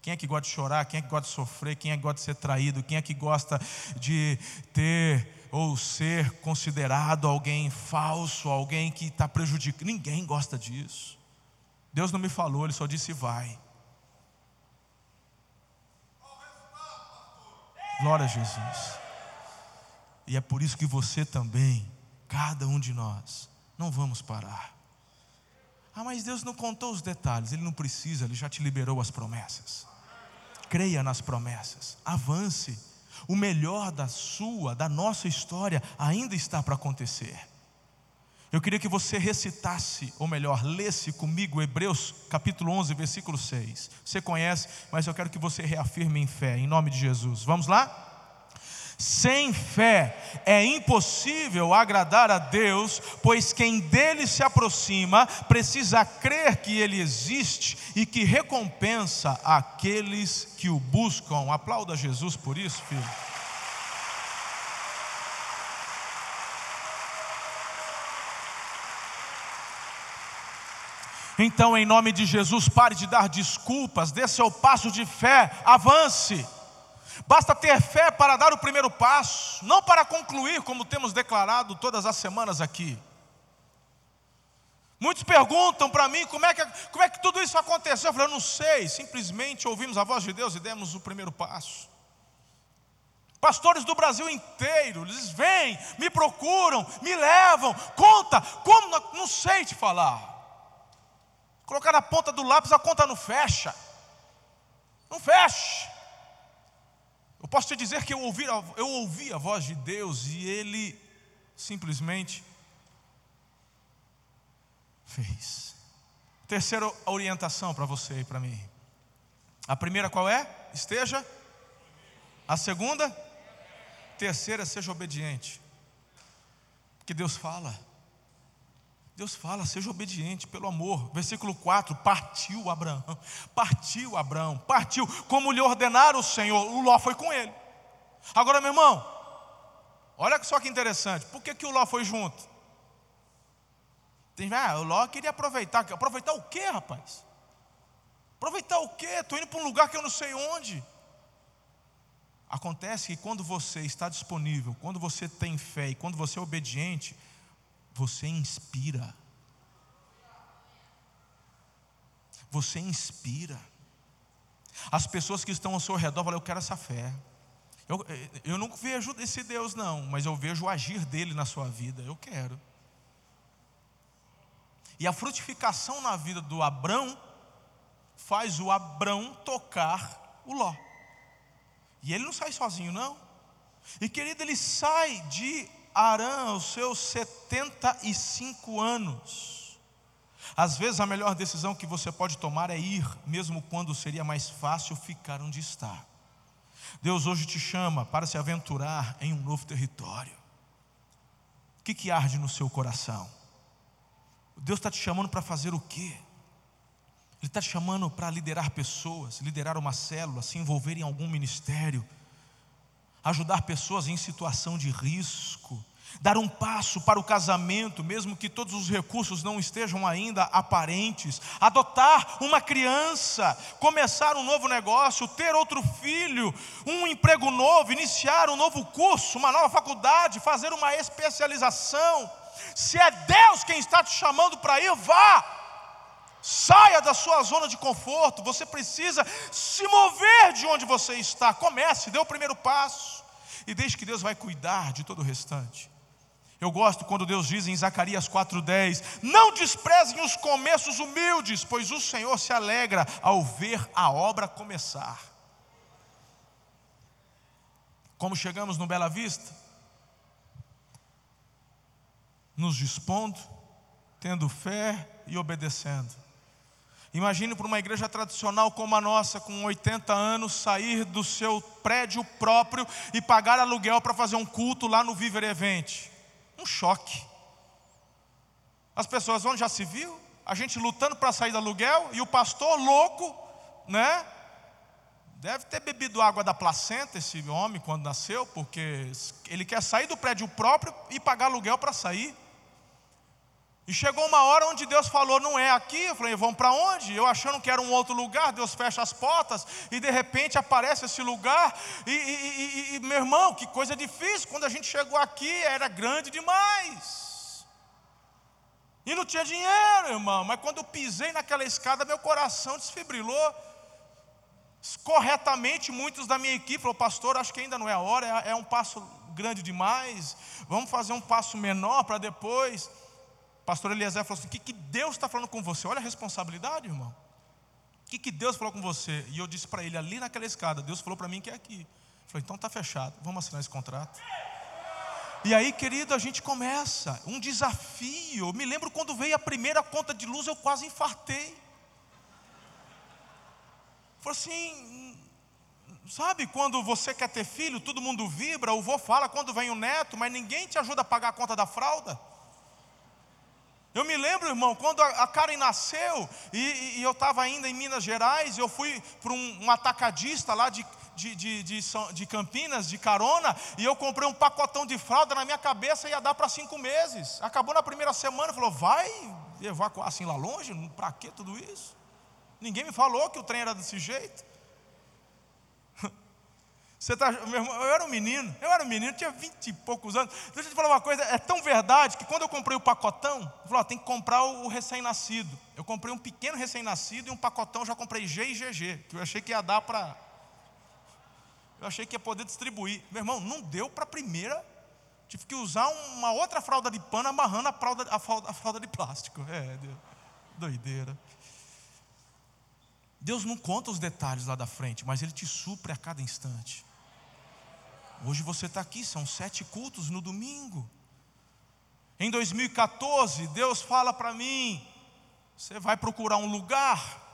Quem é que gosta de chorar? Quem é que gosta de sofrer? Quem é que gosta de ser traído? Quem é que gosta de ter ou ser considerado alguém falso, alguém que está prejudicando? Ninguém gosta disso. Deus não me falou, Ele só disse vai. Glória a Jesus. E é por isso que você também, cada um de nós, não vamos parar. Ah, mas Deus não contou os detalhes. Ele não precisa, Ele já te liberou as promessas. Creia nas promessas, avance. O melhor da sua, da nossa história, ainda está para acontecer. Eu queria que você recitasse, ou melhor, lesse comigo Hebreus capítulo 11, versículo 6. Você conhece, mas eu quero que você reafirme em fé, em nome de Jesus. Vamos lá? Sem fé é impossível agradar a Deus, pois quem dele se aproxima precisa crer que ele existe e que recompensa aqueles que o buscam. Aplauda Jesus por isso, filho. Então, em nome de Jesus, pare de dar desculpas, dê seu passo de fé, avance. Basta ter fé para dar o primeiro passo, não para concluir, como temos declarado todas as semanas aqui. Muitos perguntam para mim como é, que, como é que tudo isso aconteceu. Eu falei, eu não sei, simplesmente ouvimos a voz de Deus e demos o primeiro passo. Pastores do Brasil inteiro, eles vêm, me procuram, me levam, conta, como, não sei te falar. Colocar na ponta do lápis, a conta não fecha. Não fecha. Eu posso te dizer que eu ouvi, eu ouvi a voz de Deus e Ele simplesmente fez. Terceira orientação para você e para mim. A primeira qual é? Esteja. A segunda? Terceira, seja obediente. Que Deus fala. Deus fala, seja obediente pelo amor. Versículo 4: partiu Abraão, partiu Abraão, partiu, como lhe ordenaram o Senhor, o Ló foi com ele. Agora, meu irmão, olha só que interessante, por que, que o Ló foi junto? Tem, ah, o Ló queria aproveitar, aproveitar o quê, rapaz? Aproveitar o quê? Estou indo para um lugar que eu não sei onde. Acontece que quando você está disponível, quando você tem fé e quando você é obediente, você inspira. Você inspira. As pessoas que estão ao seu redor falam: Eu quero essa fé. Eu, eu não vejo esse Deus, não, mas eu vejo o agir dele na sua vida. Eu quero. E a frutificação na vida do Abrão faz o Abrão tocar o Ló. E ele não sai sozinho, não. E querido, ele sai de Arã aos seus 75 anos. Às vezes a melhor decisão que você pode tomar é ir, mesmo quando seria mais fácil ficar onde está. Deus hoje te chama para se aventurar em um novo território. O que, que arde no seu coração? Deus está te chamando para fazer o quê? Ele está te chamando para liderar pessoas, liderar uma célula, se envolver em algum ministério ajudar pessoas em situação de risco, dar um passo para o casamento, mesmo que todos os recursos não estejam ainda aparentes, adotar uma criança, começar um novo negócio, ter outro filho, um emprego novo, iniciar um novo curso, uma nova faculdade, fazer uma especialização. Se é Deus quem está te chamando para ir, vá. Saia da sua zona de conforto, você precisa se mover de onde você está. Comece, dê o primeiro passo e deixe que Deus vai cuidar de todo o restante. Eu gosto quando Deus diz em Zacarias 4,10: Não desprezem os começos humildes, pois o Senhor se alegra ao ver a obra começar. Como chegamos no Bela Vista? Nos dispondo, tendo fé e obedecendo. Imagine para uma igreja tradicional como a nossa, com 80 anos, sair do seu prédio próprio e pagar aluguel para fazer um culto lá no Viver Event. Um choque. As pessoas onde já se viu, a gente lutando para sair do aluguel e o pastor louco, né? Deve ter bebido água da placenta esse homem quando nasceu, porque ele quer sair do prédio próprio e pagar aluguel para sair. E chegou uma hora onde Deus falou: não é aqui. Eu falei: vamos para onde? Eu achando que era um outro lugar. Deus fecha as portas e de repente aparece esse lugar. E, e, e, e meu irmão, que coisa difícil. Quando a gente chegou aqui, era grande demais. E não tinha dinheiro, irmão. Mas quando eu pisei naquela escada, meu coração desfibrilou. Corretamente, muitos da minha equipe falaram: Pastor, acho que ainda não é a hora. É, é um passo grande demais. Vamos fazer um passo menor para depois pastor Eliezer falou assim: o que, que Deus está falando com você? Olha a responsabilidade, irmão. O que, que Deus falou com você? E eu disse para ele ali naquela escada: Deus falou para mim que é aqui. Eu falei: então está fechado, vamos assinar esse contrato. E aí, querido, a gente começa um desafio. Eu me lembro quando veio a primeira conta de luz, eu quase infartei. Falei assim, sabe quando você quer ter filho, todo mundo vibra, o vô fala quando vem o neto, mas ninguém te ajuda a pagar a conta da fralda. Eu me lembro, irmão, quando a Karen nasceu e, e eu estava ainda em Minas Gerais, eu fui para um, um, atacadista lá de, de, de, de, de Campinas, de carona, e eu comprei um pacotão de fralda na minha cabeça ia dar para cinco meses. Acabou na primeira semana, falou: vai evacuar assim lá longe? Para que tudo isso? Ninguém me falou que o trem era desse jeito. Você tá, meu irmão, eu era um menino, eu era um menino, tinha vinte e poucos anos. Deixa eu te falar uma coisa, é tão verdade que quando eu comprei o pacotão, eu falei, ó, tem que comprar o recém-nascido. Eu comprei um pequeno recém-nascido e um pacotão, já comprei G e GG, que eu achei que ia dar para. Eu achei que ia poder distribuir. Meu irmão, não deu para a primeira. Tive que usar uma outra fralda de pano amarrando a fralda, a fralda, a fralda de plástico. É, doideira. Deus não conta os detalhes lá da frente, mas Ele te supre a cada instante. Hoje você está aqui, são sete cultos no domingo. Em 2014, Deus fala para mim: você vai procurar um lugar.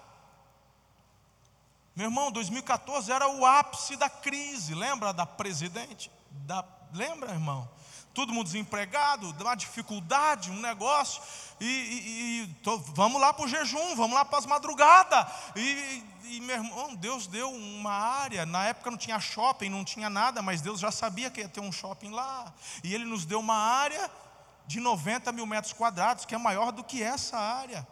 Meu irmão, 2014 era o ápice da crise, lembra da presidente? Da, lembra, irmão? Todo mundo desempregado, uma dificuldade, um negócio, e, e, e tô, vamos lá para o jejum, vamos lá para as madrugadas, e, e meu irmão, Deus deu uma área, na época não tinha shopping, não tinha nada, mas Deus já sabia que ia ter um shopping lá. E Ele nos deu uma área de 90 mil metros quadrados, que é maior do que essa área.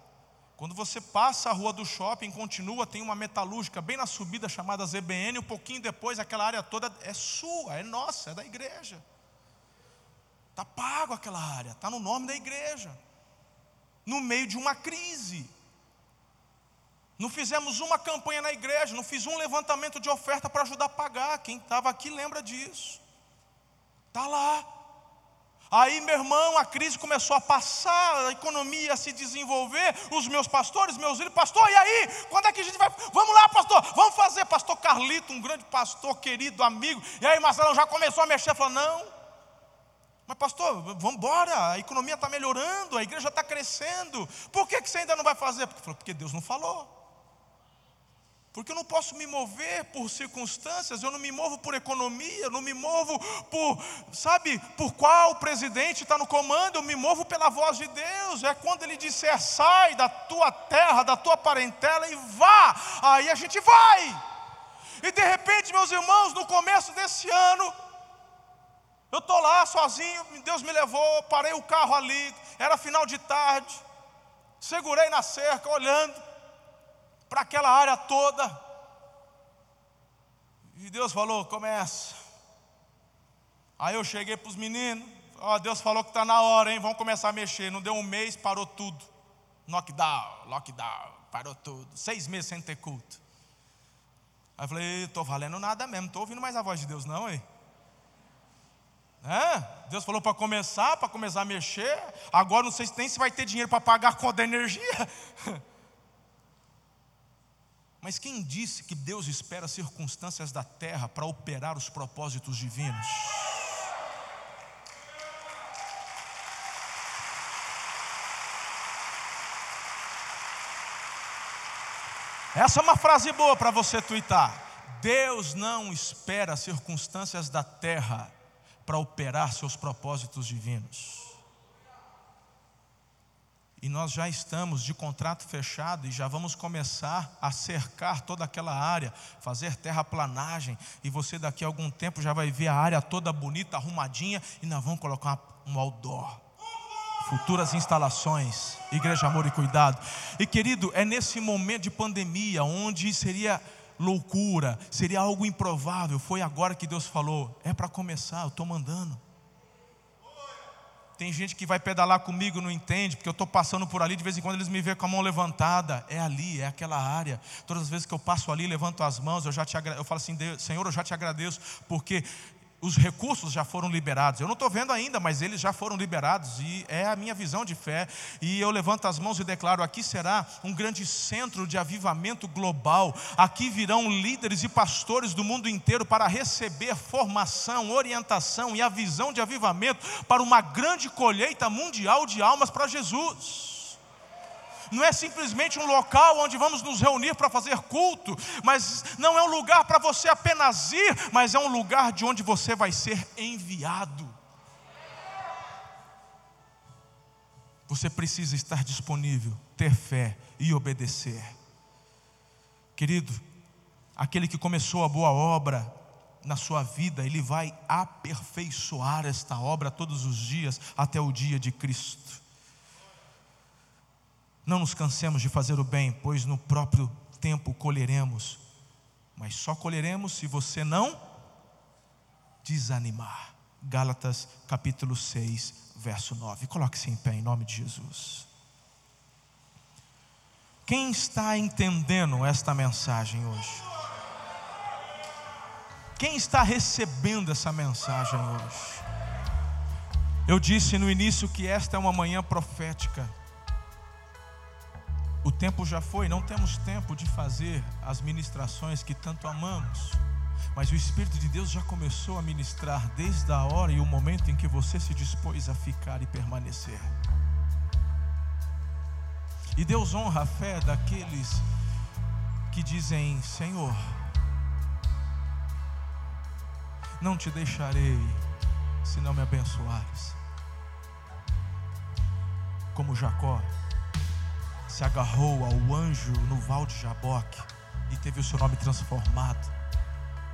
Quando você passa a rua do shopping, continua, tem uma metalúrgica bem na subida chamada ZBN, um pouquinho depois aquela área toda é sua, é nossa, é da igreja. Está pago aquela área, está no nome da igreja. No meio de uma crise. Não fizemos uma campanha na igreja, não fiz um levantamento de oferta para ajudar a pagar. Quem estava aqui lembra disso. Está lá. Aí, meu irmão, a crise começou a passar, a economia a se desenvolver. Os meus pastores, meus filhos, pastor, e aí? Quando é que a gente vai? Vamos lá, pastor, vamos fazer. Pastor Carlito, um grande pastor, querido, amigo. E aí, Marcelo já começou a mexer, falou: não. Mas, pastor, vamos embora, a economia está melhorando, a igreja está crescendo. Por que, que você ainda não vai fazer? Porque, Deus não falou. Porque eu não posso me mover por circunstâncias, eu não me movo por economia, eu não me movo por, sabe, por qual presidente está no comando, eu me movo pela voz de Deus. É quando Ele disser, sai da tua terra, da tua parentela e vá, aí a gente vai. E de repente, meus irmãos, no começo desse ano, eu estou lá sozinho, Deus me levou, parei o carro ali, era final de tarde, segurei na cerca, olhando para aquela área toda. E Deus falou: começa. Aí eu cheguei para os meninos, ó, Deus falou que está na hora, hein? Vamos começar a mexer. Não deu um mês, parou tudo. Lockdown, lockdown, parou tudo. Seis meses sem ter culto. Aí eu falei, estou valendo nada mesmo, não estou ouvindo mais a voz de Deus, não, hein? É, Deus falou para começar, para começar a mexer. Agora não sei nem se vai ter dinheiro para pagar a conta da energia. Mas quem disse que Deus espera circunstâncias da terra para operar os propósitos divinos? Essa é uma frase boa para você twittar. Deus não espera circunstâncias da terra para operar seus propósitos divinos. E nós já estamos de contrato fechado e já vamos começar a cercar toda aquela área, fazer terraplanagem. E você daqui a algum tempo já vai ver a área toda bonita, arrumadinha, e nós vamos colocar um outdoor. Futuras instalações, igreja amor e cuidado. E querido, é nesse momento de pandemia, onde seria loucura, seria algo improvável. Foi agora que Deus falou: é para começar, eu estou mandando. Tem gente que vai pedalar comigo, não entende, porque eu estou passando por ali, de vez em quando eles me veem com a mão levantada. É ali, é aquela área. Todas as vezes que eu passo ali, levanto as mãos, eu já te eu falo assim, Senhor, eu já te agradeço, porque os recursos já foram liberados. Eu não estou vendo ainda, mas eles já foram liberados e é a minha visão de fé. E eu levanto as mãos e declaro: aqui será um grande centro de avivamento global. Aqui virão líderes e pastores do mundo inteiro para receber formação, orientação e a visão de avivamento para uma grande colheita mundial de almas para Jesus não é simplesmente um local onde vamos nos reunir para fazer culto, mas não é um lugar para você apenas ir, mas é um lugar de onde você vai ser enviado. Você precisa estar disponível, ter fé e obedecer. Querido, aquele que começou a boa obra na sua vida, ele vai aperfeiçoar esta obra todos os dias até o dia de Cristo. Não nos cansemos de fazer o bem, pois no próprio tempo colheremos. Mas só colheremos se você não desanimar. Gálatas capítulo 6, verso 9. Coloque-se em pé em nome de Jesus. Quem está entendendo esta mensagem hoje? Quem está recebendo essa mensagem hoje? Eu disse no início que esta é uma manhã profética. O tempo já foi, não temos tempo de fazer as ministrações que tanto amamos. Mas o Espírito de Deus já começou a ministrar desde a hora e o momento em que você se dispôs a ficar e permanecer. E Deus honra a fé daqueles que dizem: Senhor, não te deixarei se não me abençoares. Como Jacó se agarrou ao anjo no val de Jaboque e teve o seu nome transformado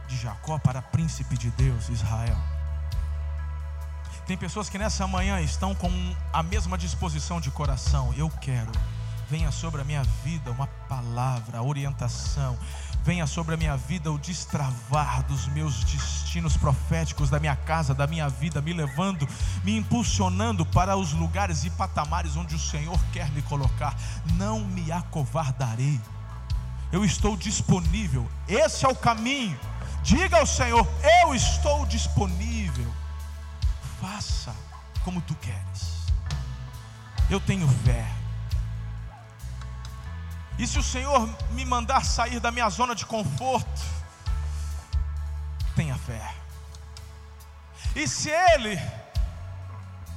de Jacó para príncipe de Deus, Israel. Tem pessoas que nessa manhã estão com a mesma disposição de coração. Eu quero. Venha sobre a minha vida uma palavra, orientação, venha sobre a minha vida o destravar dos meus destinos proféticos, da minha casa, da minha vida, me levando, me impulsionando para os lugares e patamares onde o Senhor quer me colocar. Não me acovardarei. Eu estou disponível. Esse é o caminho. Diga ao Senhor: Eu estou disponível. Faça como tu queres. Eu tenho fé. E se o Senhor me mandar sair da minha zona de conforto, tenha fé. E se Ele,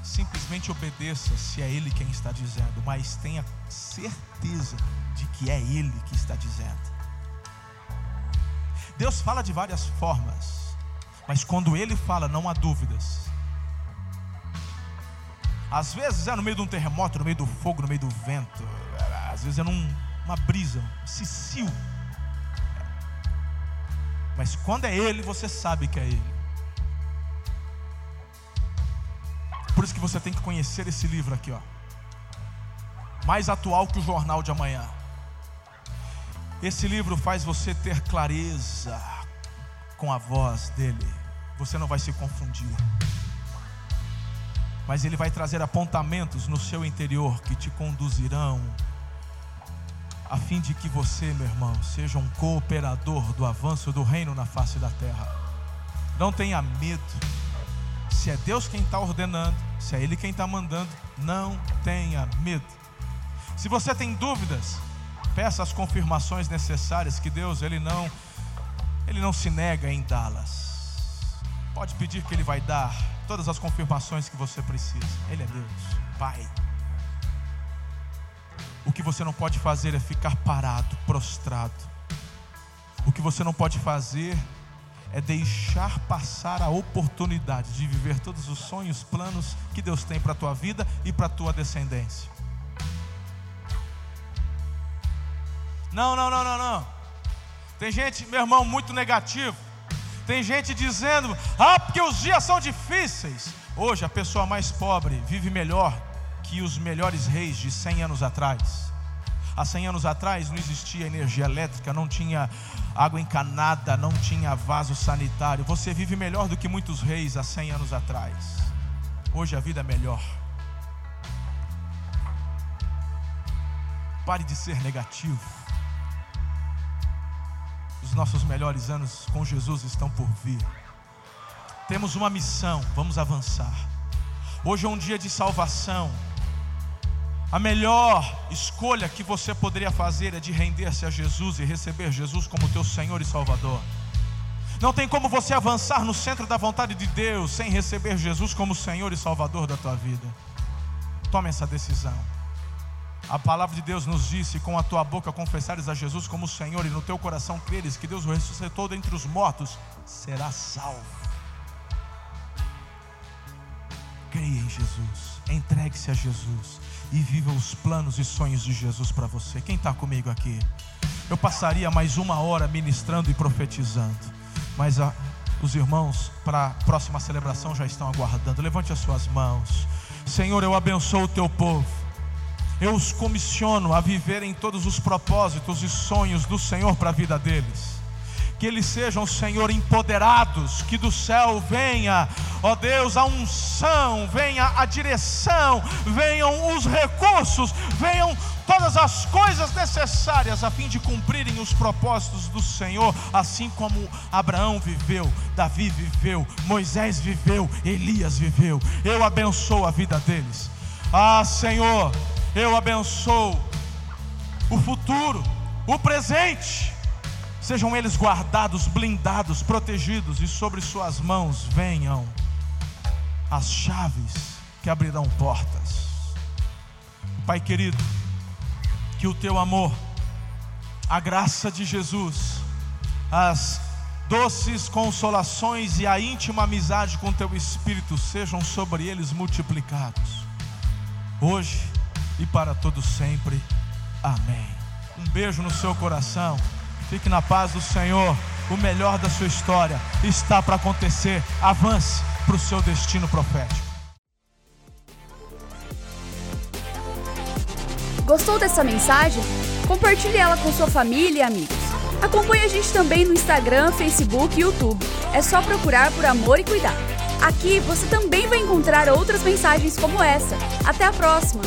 simplesmente obedeça, se é Ele quem está dizendo, mas tenha certeza de que é Ele que está dizendo. Deus fala de várias formas, mas quando Ele fala, não há dúvidas. Às vezes é no meio de um terremoto, no meio do fogo, no meio do vento, às vezes é num uma brisa, um cicio. Mas quando é Ele, você sabe que é Ele. Por isso que você tem que conhecer esse livro aqui, ó. Mais atual que o jornal de amanhã. Esse livro faz você ter clareza com a voz dele. Você não vai se confundir. Mas ele vai trazer apontamentos no seu interior que te conduzirão a fim de que você, meu irmão, seja um cooperador do avanço do reino na face da terra. Não tenha medo. Se é Deus quem está ordenando, se é Ele quem está mandando, não tenha medo. Se você tem dúvidas, peça as confirmações necessárias que Deus ele não ele não se nega em dá-las. Pode pedir que ele vai dar todas as confirmações que você precisa. Ele é Deus, Pai. O que você não pode fazer é ficar parado, prostrado. O que você não pode fazer é deixar passar a oportunidade de viver todos os sonhos, planos que Deus tem para a tua vida e para a tua descendência. Não, não, não, não, não. Tem gente, meu irmão, muito negativo. Tem gente dizendo: "Ah, porque os dias são difíceis". Hoje a pessoa mais pobre vive melhor que os melhores reis de 100 anos atrás. Há 100 anos atrás não existia energia elétrica, não tinha água encanada, não tinha vaso sanitário. Você vive melhor do que muitos reis há 100 anos atrás. Hoje a vida é melhor. Pare de ser negativo. Os nossos melhores anos com Jesus estão por vir. Temos uma missão, vamos avançar. Hoje é um dia de salvação. A melhor escolha que você poderia fazer é de render-se a Jesus e receber Jesus como teu Senhor e Salvador. Não tem como você avançar no centro da vontade de Deus sem receber Jesus como Senhor e Salvador da tua vida. Tome essa decisão. A palavra de Deus nos disse: com a tua boca confessares a Jesus como Senhor e no teu coração creres que Deus o ressuscitou dentre os mortos, será salvo. Creia em Jesus, entregue-se a Jesus e viva os planos e sonhos de Jesus para você. Quem está comigo aqui? Eu passaria mais uma hora ministrando e profetizando, mas a, os irmãos para a próxima celebração já estão aguardando. Levante as suas mãos, Senhor. Eu abençoo o teu povo. Eu os comissiono a viverem todos os propósitos e sonhos do Senhor para a vida deles que eles sejam, Senhor, empoderados, que do céu venha, ó Deus, a unção, venha a direção, venham os recursos, venham todas as coisas necessárias a fim de cumprirem os propósitos do Senhor, assim como Abraão viveu, Davi viveu, Moisés viveu, Elias viveu. Eu abençoo a vida deles. Ah, Senhor, eu abençoo o futuro, o presente Sejam eles guardados, blindados, protegidos, e sobre suas mãos venham as chaves que abrirão portas. Pai querido, que o teu amor, a graça de Jesus, as doces consolações e a íntima amizade com teu Espírito sejam sobre eles multiplicados, hoje e para todos sempre. Amém. Um beijo no seu coração. Fique na paz do Senhor. O melhor da sua história está para acontecer. Avance para o seu destino profético. Gostou dessa mensagem? Compartilhe ela com sua família e amigos. Acompanhe a gente também no Instagram, Facebook e YouTube. É só procurar por Amor e Cuidar. Aqui você também vai encontrar outras mensagens como essa. Até a próxima!